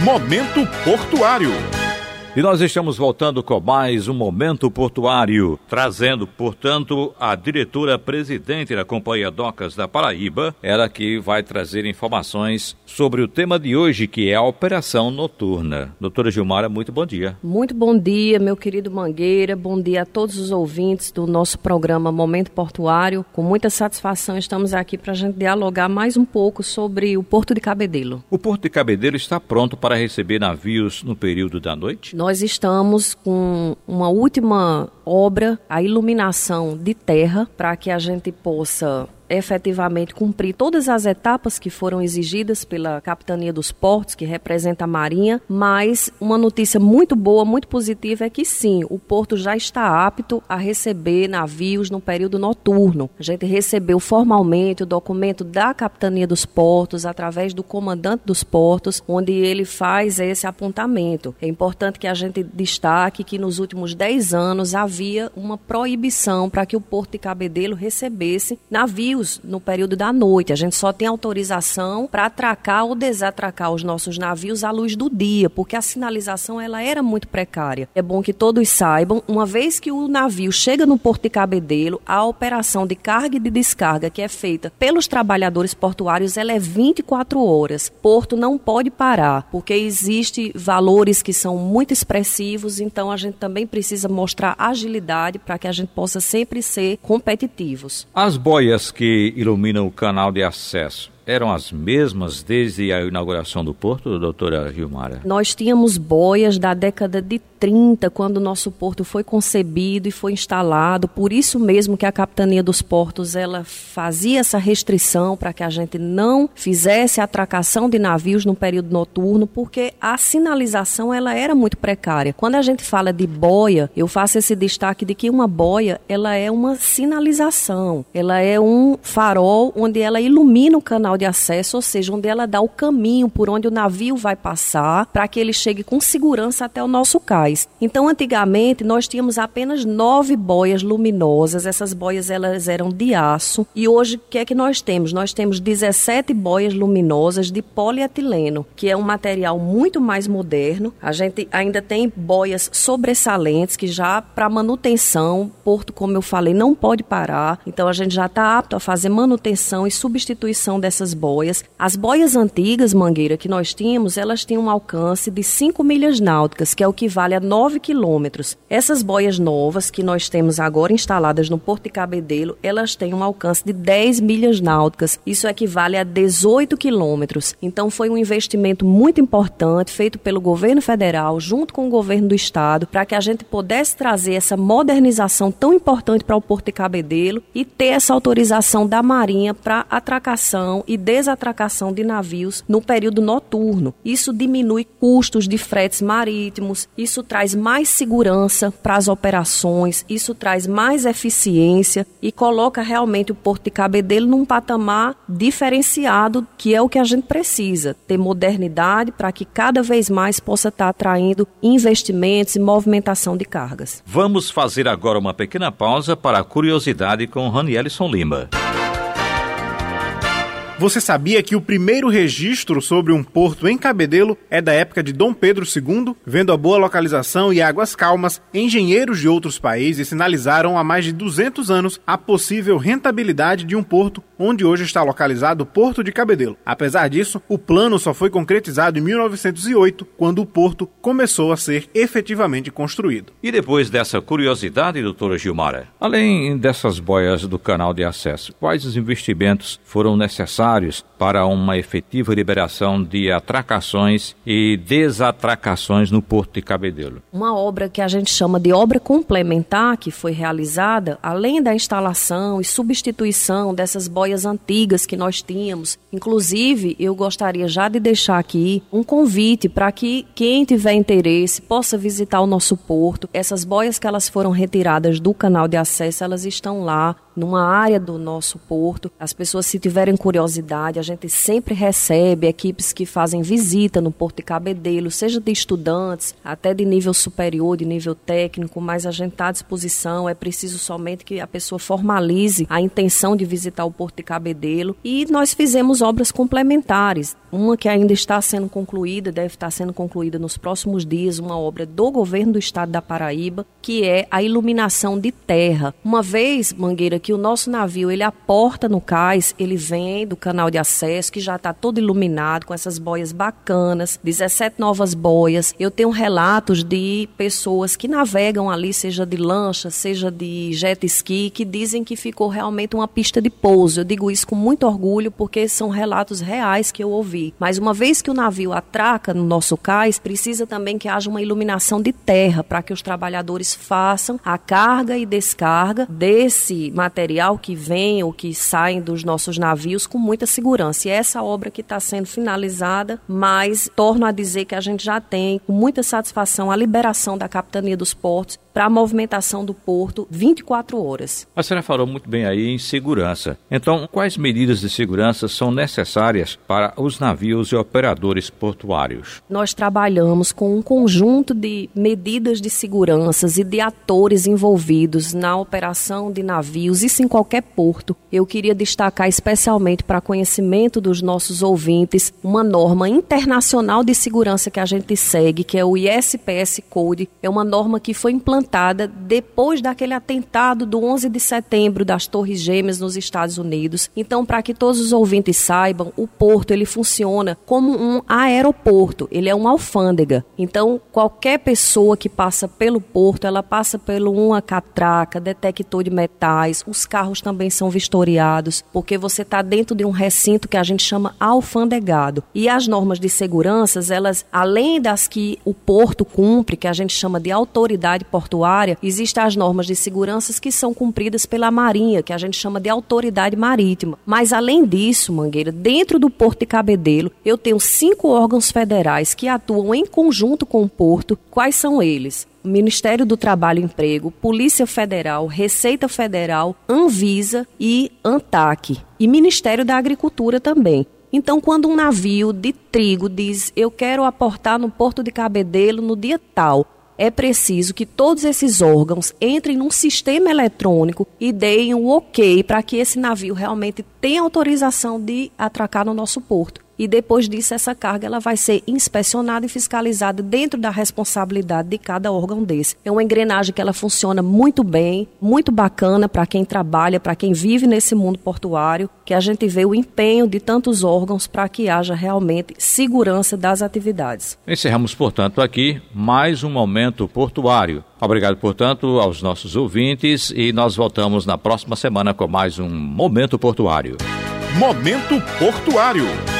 Momento Portuário. E nós estamos voltando com mais um Momento Portuário, trazendo, portanto, a diretora-presidente da Companhia Docas da Paraíba, ela que vai trazer informações sobre o tema de hoje, que é a operação noturna. Doutora Gilmara, muito bom dia. Muito bom dia, meu querido Mangueira, bom dia a todos os ouvintes do nosso programa Momento Portuário. Com muita satisfação estamos aqui para a gente dialogar mais um pouco sobre o Porto de Cabedelo. O Porto de Cabedelo está pronto para receber navios no período da noite? nós estamos com uma última obra, a iluminação de terra, para que a gente possa efetivamente cumprir todas as etapas que foram exigidas pela Capitania dos Portos, que representa a Marinha, mas uma notícia muito boa, muito positiva é que sim, o porto já está apto a receber navios no período noturno. A gente recebeu formalmente o documento da Capitania dos Portos através do comandante dos portos, onde ele faz esse apontamento. É importante que a gente destaque que nos últimos 10 anos havia uma proibição para que o porto de Cabedelo recebesse navios navios no período da noite. A gente só tem autorização para atracar ou desatracar os nossos navios à luz do dia, porque a sinalização ela era muito precária. É bom que todos saibam, uma vez que o navio chega no Porto de Cabedelo, a operação de carga e de descarga que é feita pelos trabalhadores portuários, ela é 24 horas. Porto não pode parar, porque existe valores que são muito expressivos, então a gente também precisa mostrar agilidade para que a gente possa sempre ser competitivos. As boias que que iluminam o canal de acesso eram as mesmas desde a inauguração do porto, doutora Gilmara? Nós tínhamos boias da década de 30, quando o nosso porto foi concebido e foi instalado. Por isso mesmo que a Capitania dos Portos ela fazia essa restrição para que a gente não fizesse atracação de navios no período noturno, porque a sinalização ela era muito precária. Quando a gente fala de boia, eu faço esse destaque de que uma boia ela é uma sinalização, ela é um farol onde ela ilumina o canal de acesso, ou seja, onde ela dá o caminho por onde o navio vai passar para que ele chegue com segurança até o nosso cais. Então, antigamente, nós tínhamos apenas nove boias luminosas, essas boias elas eram de aço, e hoje o que é que nós temos? Nós temos 17 boias luminosas de polietileno, que é um material muito mais moderno. A gente ainda tem boias sobressalentes que já para manutenção, Porto, como eu falei, não pode parar. Então a gente já está apto a fazer manutenção e substituição dessas essas boias. As boias antigas, Mangueira, que nós tínhamos, elas tinham um alcance de 5 milhas náuticas, que é o que vale a 9 quilômetros. Essas boias novas que nós temos agora instaladas no Porto de Cabedelo, elas têm um alcance de 10 milhas náuticas. Isso equivale a 18 quilômetros. Então foi um investimento muito importante feito pelo governo federal junto com o governo do estado para que a gente pudesse trazer essa modernização tão importante para o Porto de Cabedelo e ter essa autorização da Marinha para atracação e desatracação de navios no período noturno. Isso diminui custos de fretes marítimos, isso traz mais segurança para as operações, isso traz mais eficiência e coloca realmente o Porto de Cabedelo num patamar diferenciado, que é o que a gente precisa, ter modernidade para que cada vez mais possa estar atraindo investimentos e movimentação de cargas. Vamos fazer agora uma pequena pausa para a curiosidade com Ranielson Lima. Você sabia que o primeiro registro sobre um porto em Cabedelo é da época de Dom Pedro II? Vendo a boa localização e águas calmas, engenheiros de outros países sinalizaram há mais de 200 anos a possível rentabilidade de um porto onde hoje está localizado o Porto de Cabedelo. Apesar disso, o plano só foi concretizado em 1908, quando o porto começou a ser efetivamente construído. E depois dessa curiosidade, doutora Gilmara, além dessas boias do canal de acesso, quais os investimentos foram necessários necessários para uma efetiva liberação de atracações e desatracações no Porto de Cabedelo. Uma obra que a gente chama de obra complementar que foi realizada, além da instalação e substituição dessas boias antigas que nós tínhamos. Inclusive, eu gostaria já de deixar aqui um convite para que quem tiver interesse possa visitar o nosso porto. Essas boias que elas foram retiradas do canal de acesso, elas estão lá numa área do nosso porto. As pessoas, se tiverem curiosidade, a gente sempre recebe equipes que fazem visita no Porto de Cabedelo, seja de estudantes, até de nível superior, de nível técnico, mas a gente está à disposição. É preciso somente que a pessoa formalize a intenção de visitar o Porto de Cabedelo. E nós fizemos obras complementares. Uma que ainda está sendo concluída, deve estar sendo concluída nos próximos dias, uma obra do governo do estado da Paraíba, que é a iluminação de terra. Uma vez, Mangueira, que o nosso navio ele aporta no cais, ele vem do canal de acesso, que já está todo iluminado, com essas boias bacanas, 17 novas boias. Eu tenho relatos de pessoas que navegam ali, seja de lancha, seja de jet ski, que dizem que ficou realmente uma pista de pouso. Eu digo isso com muito orgulho, porque são relatos reais que eu ouvi. Mas uma vez que o navio atraca no nosso cais, precisa também que haja uma iluminação de terra para que os trabalhadores façam a carga e descarga desse material que vem ou que sai dos nossos navios com muita segurança. E é essa obra que está sendo finalizada, mas torno a dizer que a gente já tem com muita satisfação a liberação da Capitania dos Portos para a movimentação do porto 24 horas. A senhora falou muito bem aí em segurança. Então, quais medidas de segurança são necessárias para os navios e operadores portuários? Nós trabalhamos com um conjunto de medidas de segurança e de atores envolvidos na operação de navios, isso em qualquer porto. Eu queria destacar especialmente para conhecimento dos nossos ouvintes uma norma internacional de segurança que a gente segue, que é o ISPS Code. É uma norma que foi implantada depois daquele atentado do 11 de setembro das Torres Gêmeas nos Estados Unidos. Então, para que todos os ouvintes saibam, o porto ele funciona como um aeroporto, ele é uma alfândega. Então, qualquer pessoa que passa pelo porto, ela passa pelo uma catraca, detector de metais, os carros também são vistoriados, porque você está dentro de um recinto que a gente chama alfandegado. E as normas de segurança, elas, além das que o porto cumpre, que a gente chama de autoridade portuária, portuária, existem as normas de segurança que são cumpridas pela Marinha, que a gente chama de autoridade marítima. Mas além disso, Mangueira, dentro do Porto de Cabedelo, eu tenho cinco órgãos federais que atuam em conjunto com o Porto. Quais são eles? Ministério do Trabalho e Emprego, Polícia Federal, Receita Federal, Anvisa e ANTAC. E Ministério da Agricultura também. Então, quando um navio de trigo diz eu quero aportar no Porto de Cabedelo no dia tal, é preciso que todos esses órgãos entrem num sistema eletrônico e deem um ok para que esse navio realmente tenha autorização de atracar no nosso porto e depois disso essa carga ela vai ser inspecionada e fiscalizada dentro da responsabilidade de cada órgão desse. É uma engrenagem que ela funciona muito bem, muito bacana para quem trabalha, para quem vive nesse mundo portuário, que a gente vê o empenho de tantos órgãos para que haja realmente segurança das atividades. Encerramos, portanto, aqui mais um momento portuário. Obrigado, portanto, aos nossos ouvintes e nós voltamos na próxima semana com mais um Momento Portuário. Momento Portuário.